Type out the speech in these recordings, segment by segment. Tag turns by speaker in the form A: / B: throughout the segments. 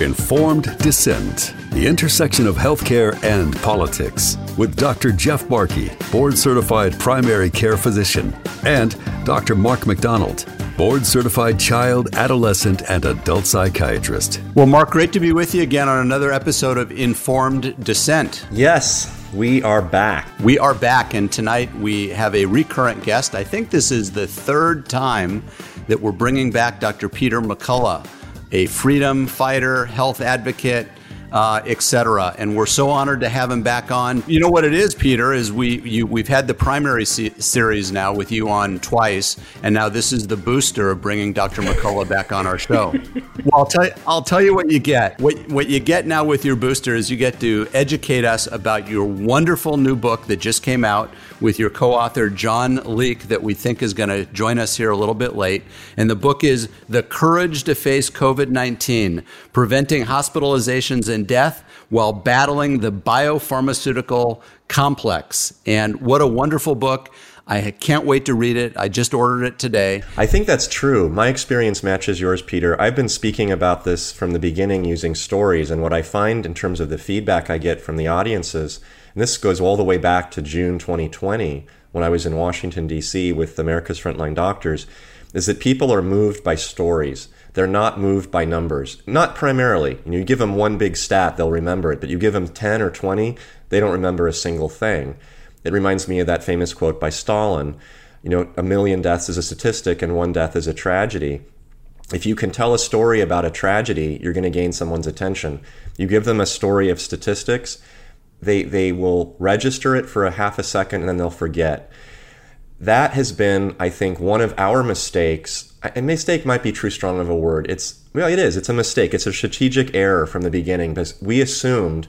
A: Informed Dissent, the intersection of healthcare and politics, with Dr. Jeff Barke, board certified primary care physician, and Dr. Mark McDonald, board certified child, adolescent, and adult psychiatrist.
B: Well, Mark, great to be with you again on another episode of Informed Dissent.
C: Yes, we are back.
B: We are back, and tonight we have a recurrent guest. I think this is the third time that we're bringing back Dr. Peter McCullough a freedom fighter, health advocate, uh, etc. And we're so honored to have him back on. You know what it is, Peter, is we you, we've had the primary se- series now with you on twice, and now this is the booster of bringing Dr. McCullough back on our show. well, I'll tell you, I'll tell you what you get. What what you get now with your booster is you get to educate us about your wonderful new book that just came out with your co-author John Leake that we think is going to join us here a little bit late. And the book is The Courage to Face COVID-19: Preventing Hospitalizations and death while battling the biopharmaceutical complex. And what a wonderful book. I can't wait to read it. I just ordered it today.
C: I think that's true. My experience matches yours, Peter. I've been speaking about this from the beginning using stories, and what I find in terms of the feedback I get from the audiences, and this goes all the way back to June 2020 when I was in Washington, D.C. with America's Frontline Doctors, is that people are moved by stories. They're not moved by numbers. Not primarily. You, know, you give them one big stat, they'll remember it, but you give them 10 or 20, they don't remember a single thing. It reminds me of that famous quote by Stalin you know, a million deaths is a statistic and one death is a tragedy. If you can tell a story about a tragedy, you're going to gain someone's attention. You give them a story of statistics, they, they will register it for a half a second and then they'll forget. That has been, I think, one of our mistakes. A mistake might be too strong of a word. It's well, it is. It's a mistake. It's a strategic error from the beginning because we assumed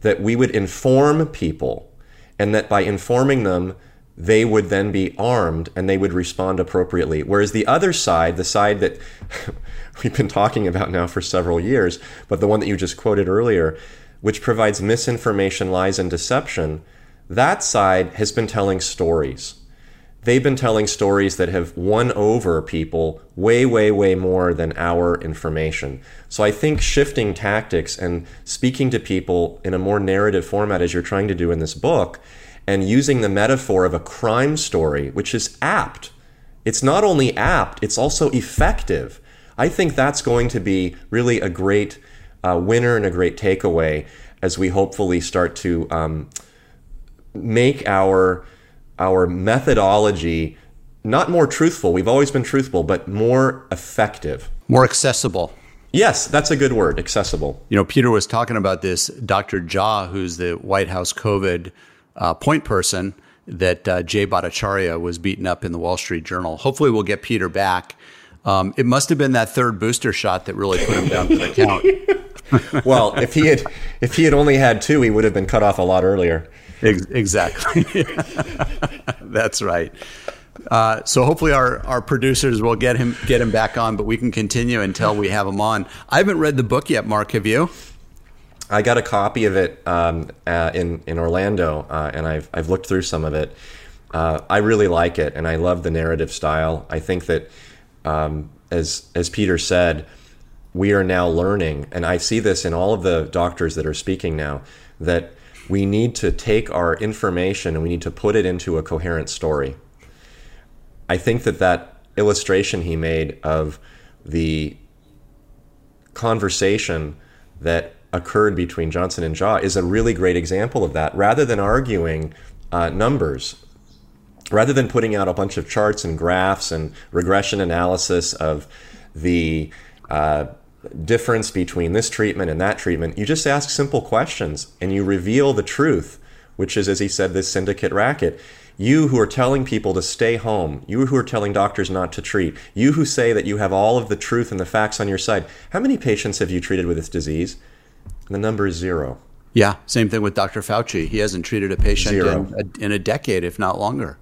C: that we would inform people and that by informing them, they would then be armed and they would respond appropriately. Whereas the other side, the side that we've been talking about now for several years, but the one that you just quoted earlier, which provides misinformation, lies, and deception, that side has been telling stories. They've been telling stories that have won over people way, way, way more than our information. So I think shifting tactics and speaking to people in a more narrative format, as you're trying to do in this book, and using the metaphor of a crime story, which is apt. It's not only apt, it's also effective. I think that's going to be really a great uh, winner and a great takeaway as we hopefully start to um, make our our methodology not more truthful. We've always been truthful, but more effective,
B: more accessible.
C: Yes, that's a good word, accessible.
B: You know, Peter was talking about this. Dr. Jha, who's the White House COVID uh, point person that uh, Jay Bhattacharya was beaten up in the Wall Street Journal. Hopefully, we'll get Peter back. Um, it must have been that third booster shot that really put him down for the
C: count. well, if he had if he had only had two, he would have been cut off a lot earlier.
B: Exactly. That's right. Uh, so hopefully our, our producers will get him get him back on, but we can continue until we have him on. I haven't read the book yet, Mark. Have you?
C: I got a copy of it um, uh, in in Orlando, uh, and I've I've looked through some of it. Uh, I really like it, and I love the narrative style. I think that, um, as as Peter said, we are now learning, and I see this in all of the doctors that are speaking now that we need to take our information and we need to put it into a coherent story. I think that that illustration he made of the conversation that occurred between Johnson and Jha is a really great example of that. Rather than arguing uh, numbers, rather than putting out a bunch of charts and graphs and regression analysis of the uh, difference between this treatment and that treatment, you just ask simple questions and you reveal the truth, which is, as he said, this syndicate racket. You who are telling people to stay home, you who are telling doctors not to treat, you who say that you have all of the truth and the facts on your side, how many patients have you treated with this disease? the number is zero.
B: Yeah, same thing with Dr. Fauci. He hasn't treated a patient in a, in a, decade, if not longer.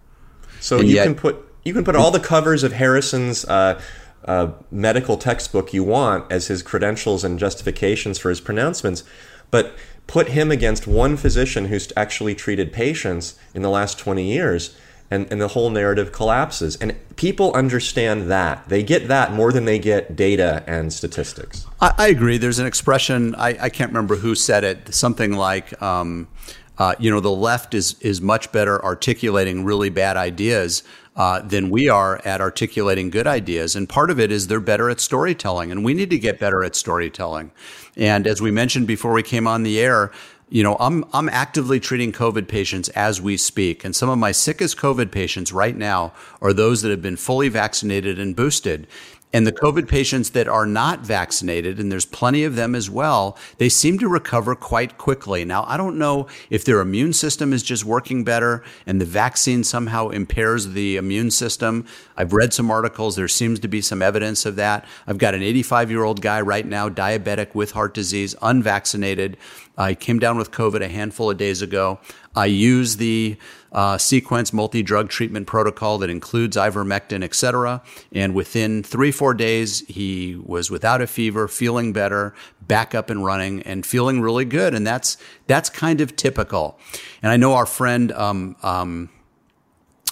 C: So and you yet, can put you can put all the covers of Harrison's uh, uh, medical textbook you want as his credentials and justifications for his pronouncements, but put him against one physician who's actually treated patients in the last 20 years, and, and the whole narrative collapses. And people understand that. They get that more than they get data and statistics.
B: I, I agree. There's an expression, I, I, can't remember who said it, something like, um, uh, you know, the left is, is much better articulating really bad ideas uh, than we are at articulating good ideas. And part of it is they're better at storytelling, and we need to get better at storytelling. And as we mentioned before we came on the air, you know, I'm I'm actively treating COVID patients as we speak, and some of my sickest COVID patients right now are those that have been fully vaccinated and boosted. And the COVID patients that are not vaccinated, and there's plenty of them as well, they seem to recover quite quickly. Now, I don't know if their immune system is just working better and the vaccine somehow impairs the immune system. I've read some articles. There seems to be some evidence of that. I've got an 85 year old guy right now, diabetic with heart disease, unvaccinated. I came down with COVID a handful of days ago. I use the uh, sequence multi-drug treatment protocol that includes ivermectin, et cetera. And within three, four days, he was without a fever, feeling better, back up and running, and feeling really good. And that's that's kind of typical. And I know our friend. Um, um,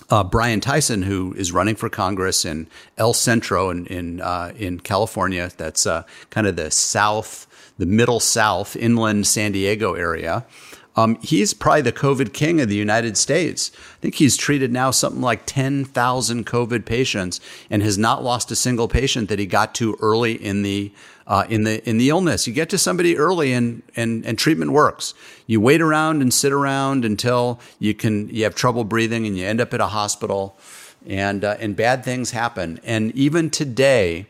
B: uh, Brian Tyson, who is running for Congress in El Centro in in, uh, in California, that's uh, kind of the south, the middle south, inland San Diego area. Um, he's probably the COVID king of the United States. I think he's treated now something like 10,000 COVID patients and has not lost a single patient that he got to early in the uh, in the in the illness. You get to somebody early and, and and treatment works. You wait around and sit around until you can you have trouble breathing and you end up at a hospital, and uh, and bad things happen. And even today,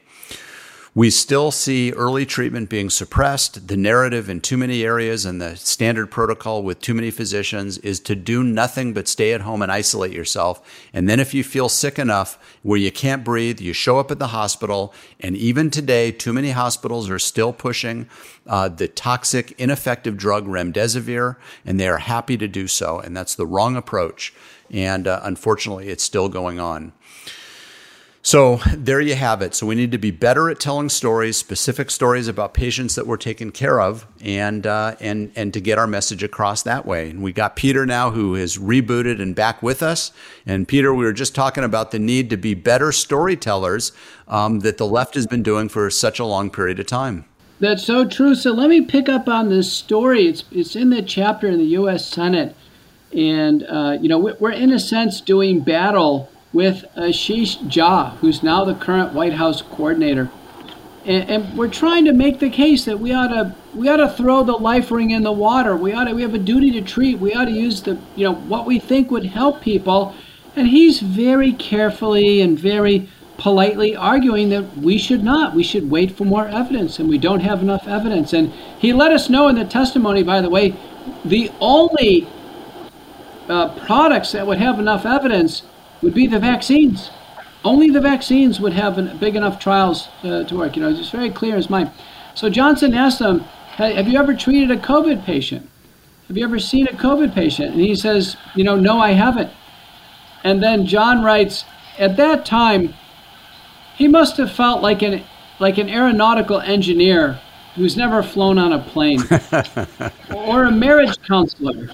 B: we still see early treatment being suppressed. The narrative in too many areas and the standard protocol with too many physicians is to do nothing but stay at home and isolate yourself. And then if you feel sick enough where you can't breathe, you show up at the hospital. And even today, too many hospitals are still pushing uh, the toxic, ineffective drug remdesivir, and they are happy to do so. And that's the wrong approach. And uh, unfortunately, it's still going on. So there you have it. So we need to be better at telling stories, specific stories about patients that we're taking care of, and uh, and and to get our message across that way. And we got Peter now, who is rebooted and back with us. And Peter, we were just talking about the need to be better storytellers um, that the left has been doing for such a long period of time.
D: That's so true. So let me pick up on this story. It's it's in the chapter in the U.S. Senate, and uh, you know we're in a sense doing battle with Ashish Jha, who's now the current White House coordinator. And, and, we're trying to make the case that we ought to we ought to throw the life ring in the water. We ought to we have a duty to treat. We ought to use the you know what we think would help people. And he's very carefully and very politely arguing that we should not. We should wait for more evidence, and we don't have enough evidence. And he let us know in the testimony, by the way, the only uh, products that would have enough evidence would be the vaccines. Only the vaccines would have big enough trials uh, to work. You know, it's very clear in his mind. So Johnson asked them, "Have you ever treated a COVID patient? Have you ever seen a COVID patient?" And he says, "You know, no, I haven't." And then John writes, "At that time, he must have felt like an like an aeronautical engineer who's never flown on a plane, or a marriage counselor,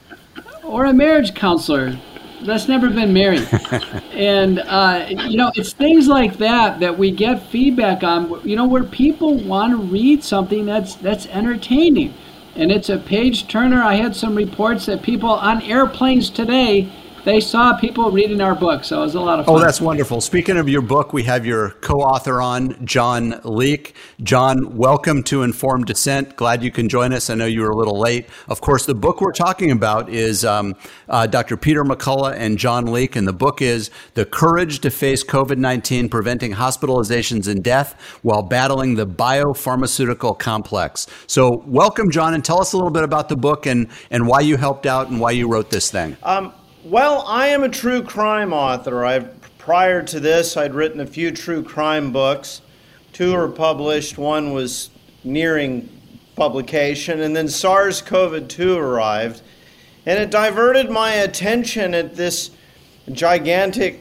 D: or a marriage counselor that's never been married. and uh, you know, it's things like that that we get feedback on. You know, where people want to read something that's that's entertaining, and it's a page turner. I had some reports that people on airplanes today they saw people reading our book, so it was a lot of
B: oh, fun. Oh, that's wonderful. Speaking of your book, we have your co-author on, John Leake. John, welcome to Informed Dissent. Glad you can join us. I know you were a little late. Of course, the book we're talking about is um, uh, Dr. Peter McCullough and John Leake, and the book is "The Courage to Face COVID-19: Preventing Hospitalizations and Death While Battling the Biopharmaceutical Complex." So, welcome, John, and tell us a little bit about the book and and why you helped out and why you wrote this thing. Um,
E: well, I am a true crime author. I've, prior to this, I'd written a few true crime books. Two were published. One was nearing publication, and then SARS-CoV-2 arrived, and it diverted my attention at this gigantic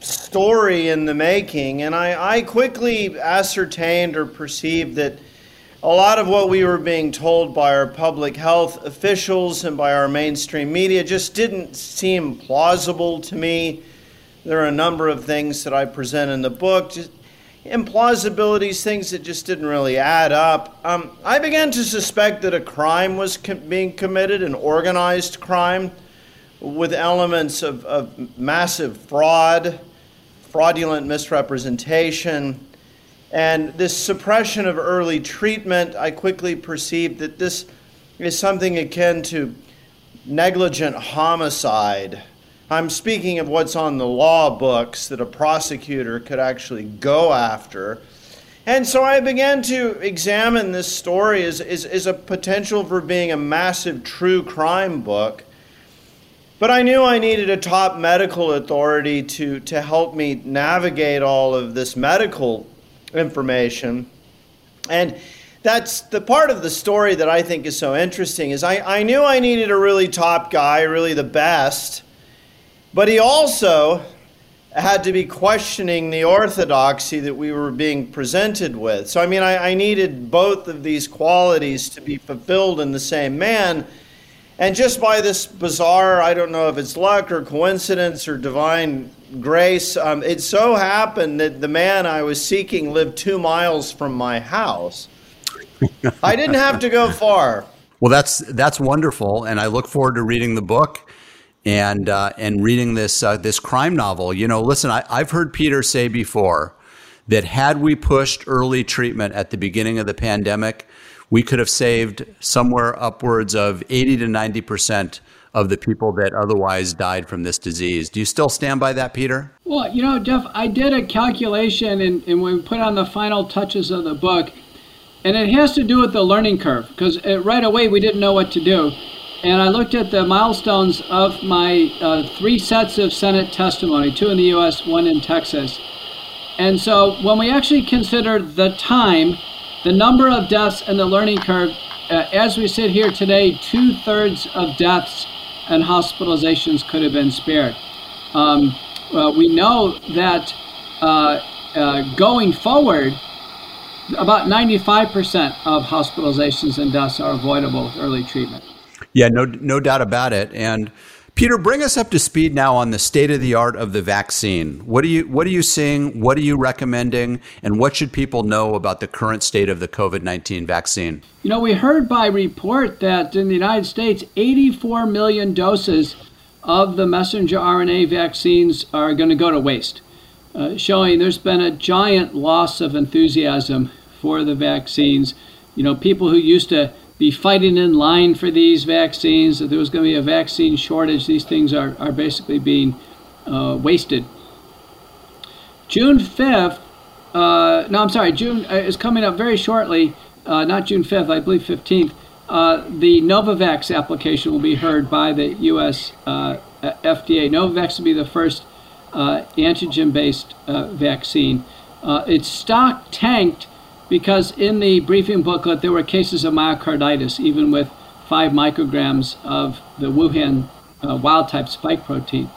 E: story in the making. And I, I quickly ascertained or perceived that a lot of what we were being told by our public health officials and by our mainstream media just didn't seem plausible to me. There are a number of things that I present in the book, just implausibilities, things that just didn't really add up. Um, I began to suspect that a crime was com- being committed, an organized crime with elements of, of massive fraud, fraudulent misrepresentation, and this suppression of early treatment. I quickly perceived that this is something akin to negligent homicide. I'm speaking of what's on the law books that a prosecutor could actually go after. And so I began to examine this story as, as, as, a potential for being a massive true crime book. But I knew I needed a top medical authority to, to help me navigate all of this medical information. And that's the part of the story that I think is so interesting is I, I knew I needed a really top guy, really the best, but he also had to be questioning the orthodoxy that we were being presented with. So I mean I, I needed both of these qualities to be fulfilled in the same man. And just by this bizarre, I don't know if it's luck or coincidence or divine grace, um, it so happened that the man I was seeking lived two miles from my house. I didn't have to go far.
B: Well, that's that's wonderful, and I look forward to reading the book and uh, and reading this uh, this crime novel. You know, listen, I, I've heard Peter say before that had we pushed early treatment at the beginning of the pandemic, we could have saved somewhere upwards of eighty to ninety percent of the people that otherwise died from this disease. Do you still stand by that, Peter?
D: Well, you know, Jeff, I did a calculation, and, and we put on the final touches of the book, and it has to do with the learning curve because right away we didn't know what to do. And I looked at the milestones of my uh, three sets of Senate testimony two in the US, one in Texas. And so when we actually consider the time, the number of deaths, and the learning curve, uh, as we sit here today, two thirds of deaths and hospitalizations could have been spared. Um, we know that uh, uh, going forward, about 95% of hospitalizations and deaths are avoidable with early treatment.
B: Yeah, no, no doubt about it. And Peter, bring us up to speed now on the state of the art of the vaccine. What are you What are you seeing? What are you recommending? And what should people know about the current state of the COVID nineteen vaccine?
D: You know, we heard by report that in the United States, 84 million doses of the messenger RNA vaccines are going to go to waste, uh, showing there's been a giant loss of enthusiasm for the vaccines. You know, people who used to be fighting in line for these vaccines, that there was going to be a vaccine shortage, these things are, are basically being uh, wasted. June 5th, uh, no, I'm sorry, June uh, is coming up very shortly, uh, not June 5th, I believe 15th. Uh, the Novavax application will be heard by the U.S. Uh, FDA. Novavax will be the first antigen based vaccine. its stock tanked because in the briefing booklet there were cases of myocarditis, even with five micrograms of the Wuhan uh, wild type spike protein.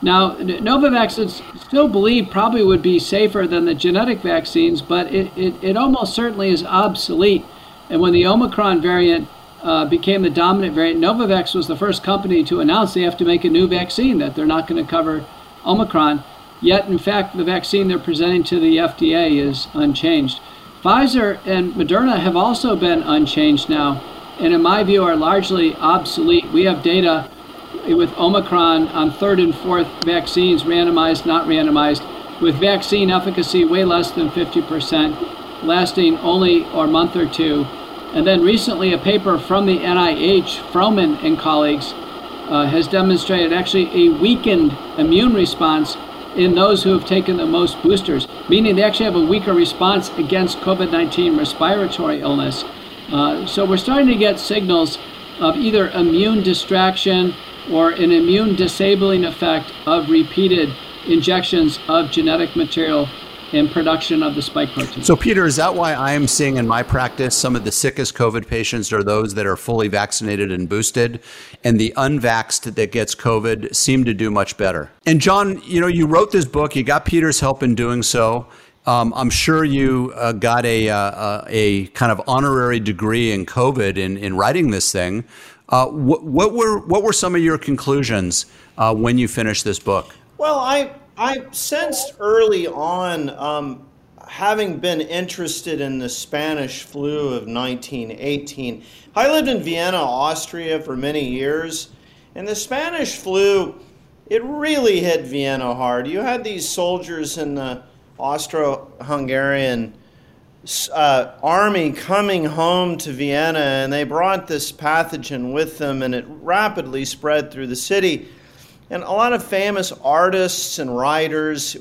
D: Now, Novavax is still believed probably would be safer than the genetic vaccines, but it, it, it almost certainly is obsolete. And when the Omicron variant uh, became the dominant variant, Novavax was the first company to announce they have to make a new vaccine, that they're not going to cover Omicron. Yet, in fact, the vaccine they're presenting to the FDA is unchanged. Pfizer and Moderna have also been unchanged now, and in my view are largely obsolete. We have data with Omicron on third and fourth vaccines, randomized, not randomized, with vaccine efficacy way less than 50%, lasting only a month or two. And then recently, a paper from the NIH, Froman and colleagues, uh, has demonstrated actually a weakened immune response in those who have taken the most boosters, meaning they actually have a weaker response against COVID 19 respiratory illness. Uh, so we're starting to get signals of either immune distraction or an immune disabling effect of repeated injections of genetic material in production of the spike protein.
B: So, Peter, is that why I am seeing in my practice some of the sickest COVID patients are those that are fully vaccinated and boosted, and the unvaxxed that gets COVID seem to do much better? And, John, you know, you wrote this book, you got Peter's help in doing so. Um, I'm sure you uh, got a, uh, a kind of honorary degree in COVID in, in writing this thing. Uh, what, what, were, what were some of your conclusions uh, when you finished this book?
E: Well, I I sensed early on, um, having been interested in the Spanish flu of 1918. I lived in Vienna, Austria for many years, and the Spanish flu, it really hit Vienna hard. You had these soldiers in the Austro Hungarian uh, army coming home to Vienna, and they brought this pathogen with them, and it rapidly spread through the city. And a lot of famous artists and writers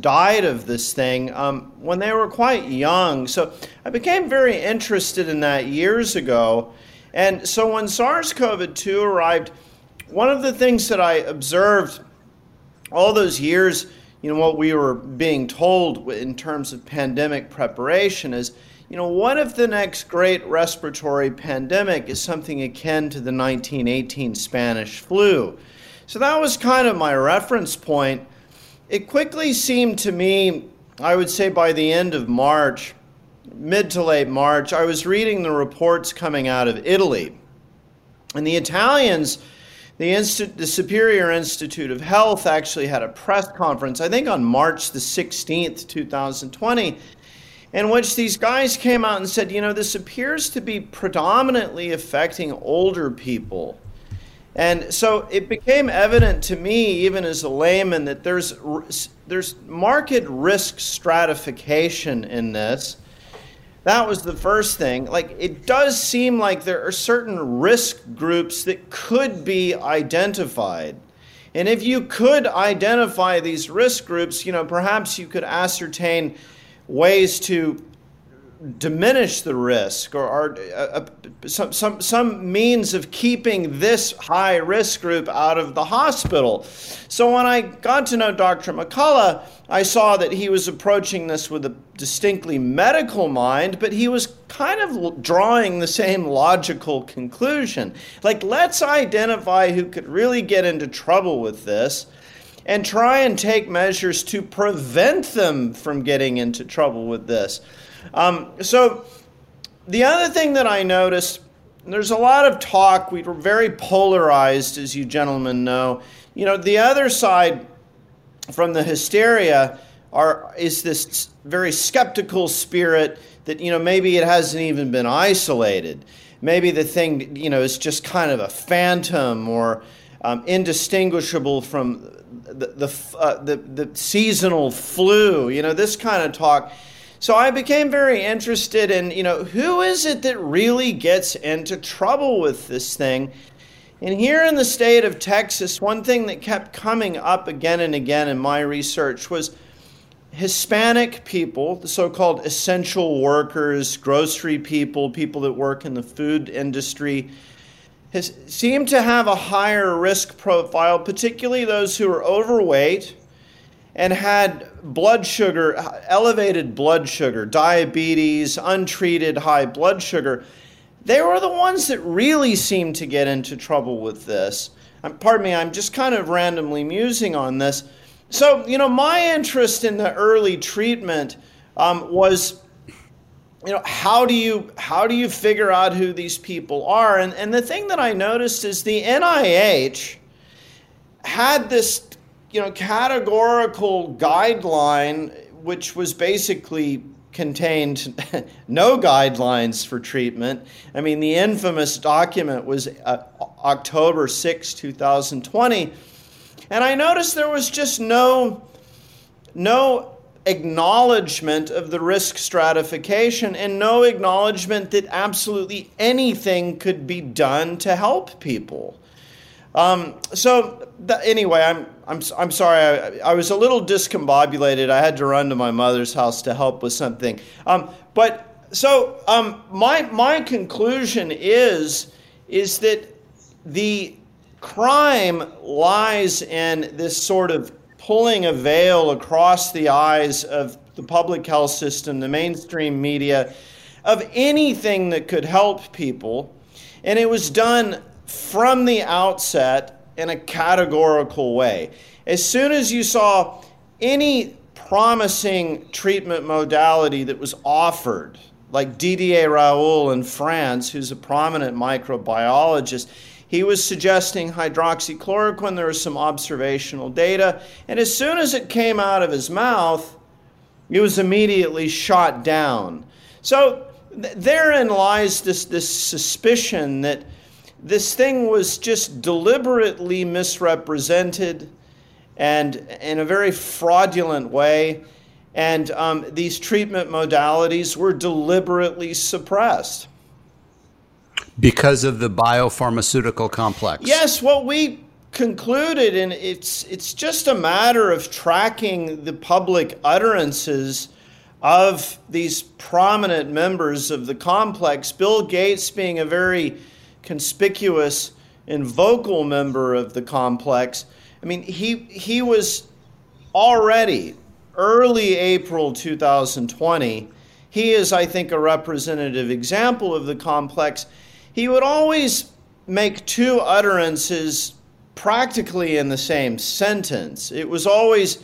E: died of this thing um, when they were quite young. So I became very interested in that years ago. And so when SARS CoV 2 arrived, one of the things that I observed all those years you know, what we were being told in terms of pandemic preparation is, you know, what if the next great respiratory pandemic is something akin to the 1918 Spanish flu? So that was kind of my reference point. It quickly seemed to me, I would say by the end of March, mid to late March, I was reading the reports coming out of Italy. And the Italians the, the Superior Institute of Health actually had a press conference, I think on March the 16th, 2020, in which these guys came out and said, you know, this appears to be predominantly affecting older people. And so it became evident to me, even as a layman, that there's, there's market risk stratification in this. That was the first thing. Like, it does seem like there are certain risk groups that could be identified. And if you could identify these risk groups, you know, perhaps you could ascertain ways to diminish the risk or, or uh, uh, some, some, some means of keeping this high risk group out of the hospital. So when I got to know Dr. McCullough, I saw that he was approaching this with a distinctly medical mind, but he was kind of drawing the same logical conclusion. Like, let's identify who could really get into trouble with this and try and take measures to prevent them from getting into trouble with this. Um, so, the other thing that I noticed, there's a lot of talk. We were very polarized, as you gentlemen know. You know, the other side from the hysteria are is this very skeptical spirit that you know maybe it hasn't even been isolated. Maybe the thing you know is just kind of a phantom or um, indistinguishable from the the, uh, the the seasonal flu. You know this kind of talk so I became very interested in, you know, who is it that really gets into trouble with this thing? And here in the state of Texas, one thing that kept coming up again and again in my research was Hispanic people, the so called essential workers, grocery people, people that work in the food industry, has, seem to have a higher risk profile, particularly those who are overweight and had blood sugar, elevated blood sugar, diabetes, untreated high blood sugar, they were the ones that really seemed to get into trouble with this. Pardon me, I'm just kind of randomly musing on this. So, you know, my interest in the early treatment um, was, you know, how do you how do you figure out who these people are? And and the thing that I noticed is the NIH had this you know, categorical guideline, which was basically contained no guidelines for treatment. I mean, the infamous document was uh, October 6, 2020. And I noticed there was just no, no acknowledgement of the risk stratification and no acknowledgement that absolutely anything could be done to help people. Um, so th- anyway, I'm I'm I'm sorry. I, I, was a little discombobulated. I had to run to my mother's house to help with something. Um, but so um, my my conclusion is is that the crime lies in this sort of pulling a veil across the eyes of the public health system, the mainstream media, of anything that could help people, and it was done from the outset in a categorical way. As soon as you saw any promising treatment modality that was offered, like Didier Raoult in France, who's a prominent microbiologist, he was suggesting hydroxychloroquine. There was some observational data. And as soon as it came out of his mouth, it was immediately shot down. So th- therein lies this, this suspicion that this thing was just deliberately misrepresented and in a very fraudulent way. And um, these treatment modalities were deliberately suppressed.
B: Because of the biopharmaceutical complex.
E: Yes, what we concluded, and it's it's just a matter of tracking the public utterances of these prominent members of the complex. Bill Gates being a very conspicuous and vocal member of the complex. I mean, he he was already early April 2020. He is, I think, a representative example of the complex. He would always make two utterances practically in the same sentence. It was always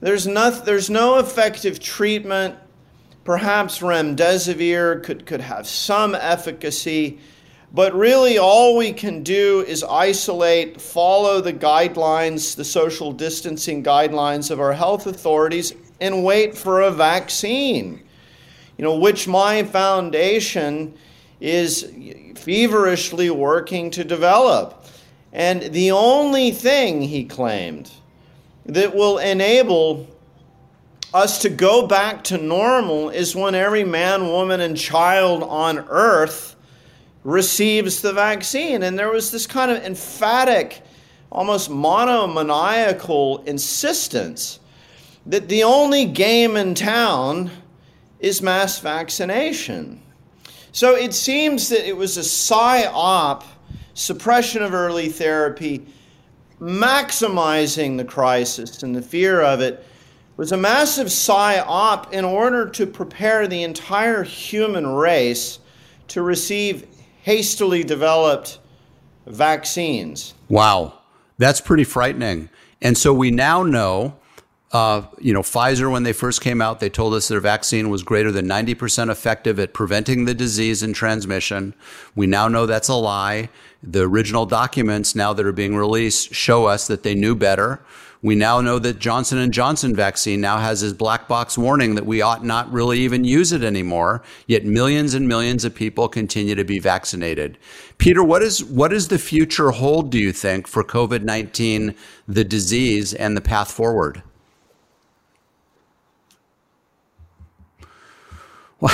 E: there's no, there's no effective treatment. Perhaps remdesivir could, could have some efficacy, but really all we can do is isolate, follow the guidelines, the social distancing guidelines of our health authorities, and wait for a vaccine. You know, which my foundation is feverishly working to develop. And the only thing, he claimed, that will enable us to go back to normal is when every man, woman, and child on earth receives the vaccine. And there was this kind of emphatic, almost monomaniacal insistence that the only game in town is mass vaccination. So it seems that it was a psy-op suppression of early therapy, maximizing the crisis and the fear of it, was a massive psy-op in order to prepare the entire human race to receive hastily developed vaccines.
B: Wow, that's pretty frightening. And so we now know uh, you know, Pfizer, when they first came out, they told us their vaccine was greater than 90% effective at preventing the disease and transmission. We now know that's a lie. The original documents now that are being released show us that they knew better. We now know that Johnson and Johnson vaccine now has this black box warning that we ought not really even use it anymore. Yet millions and millions of people continue to be vaccinated. Peter, what is what does the future hold? Do you think for COVID nineteen, the disease, and the path forward?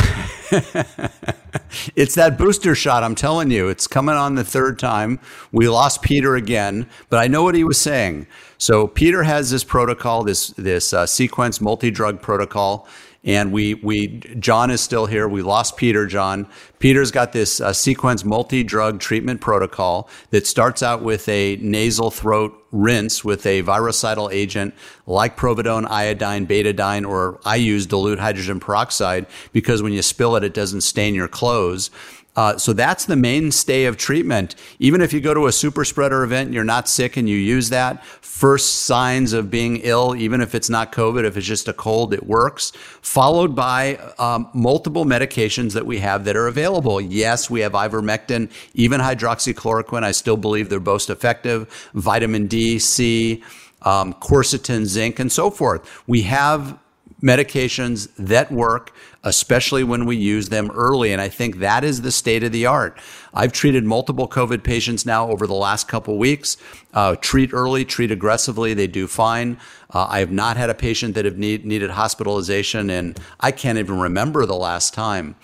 B: it's that booster shot. I'm telling you, it's coming on the third time. We lost Peter again, but I know what he was saying. So Peter has this protocol, this this uh, sequence multi drug protocol and we we John is still here. We lost Peter. John Peter's got this uh, sequence multi drug treatment protocol that starts out with a nasal throat rinse with a virucidal agent like providone, iodine, betadine, or I use dilute hydrogen peroxide because when you spill it, it doesn't stain your clothes. Uh, so that's the mainstay of treatment. Even if you go to a super spreader event and you're not sick and you use that, first signs of being ill, even if it's not COVID, if it's just a cold, it works. Followed by um, multiple medications that we have that are available. Yes, we have ivermectin, even hydroxychloroquine. I still believe they're both effective. Vitamin D, C, um, quercetin, zinc, and so forth. We have medications that work, especially when we use them early. And I think that is the state of the art. I've treated multiple COVID patients now over the last couple weeks. Uh, treat early, treat aggressively. They do fine. Uh, I have not had a patient that have need, needed hospitalization, and I can't even remember the last time.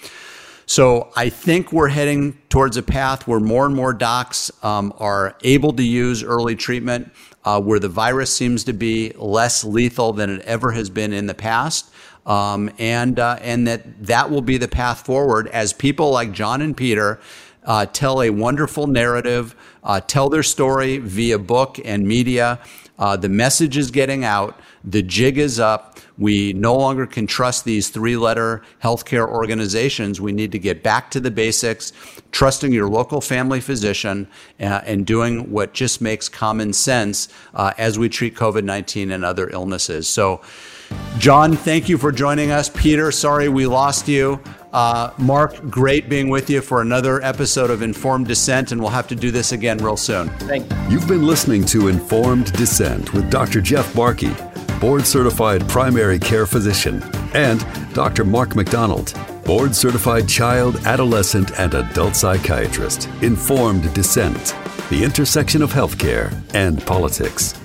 B: So I think we're heading towards a path where more and more docs um, are able to use early treatment uh, where the virus seems to be less lethal than it ever has been in the past. Um, and uh, and that that will be the path forward as people like John and Peter uh, tell a wonderful narrative, uh, tell their story via book and media. Uh, the message is getting out. The jig is up. We no longer can trust these three letter healthcare organizations. We need to get back to the basics, trusting your local family physician uh, and doing what just makes common sense uh, as we treat COVID 19 and other illnesses. So, John, thank you for joining us. Peter, sorry we lost you. Uh, Mark, great being with you for another episode of Informed Dissent, and we'll have to do this again real soon.
E: Thank you.
A: You've been listening to Informed Dissent with Dr. Jeff Barke, board certified primary care physician, and Dr. Mark McDonald, board certified child, adolescent, and adult psychiatrist. Informed Dissent, the intersection of healthcare and politics.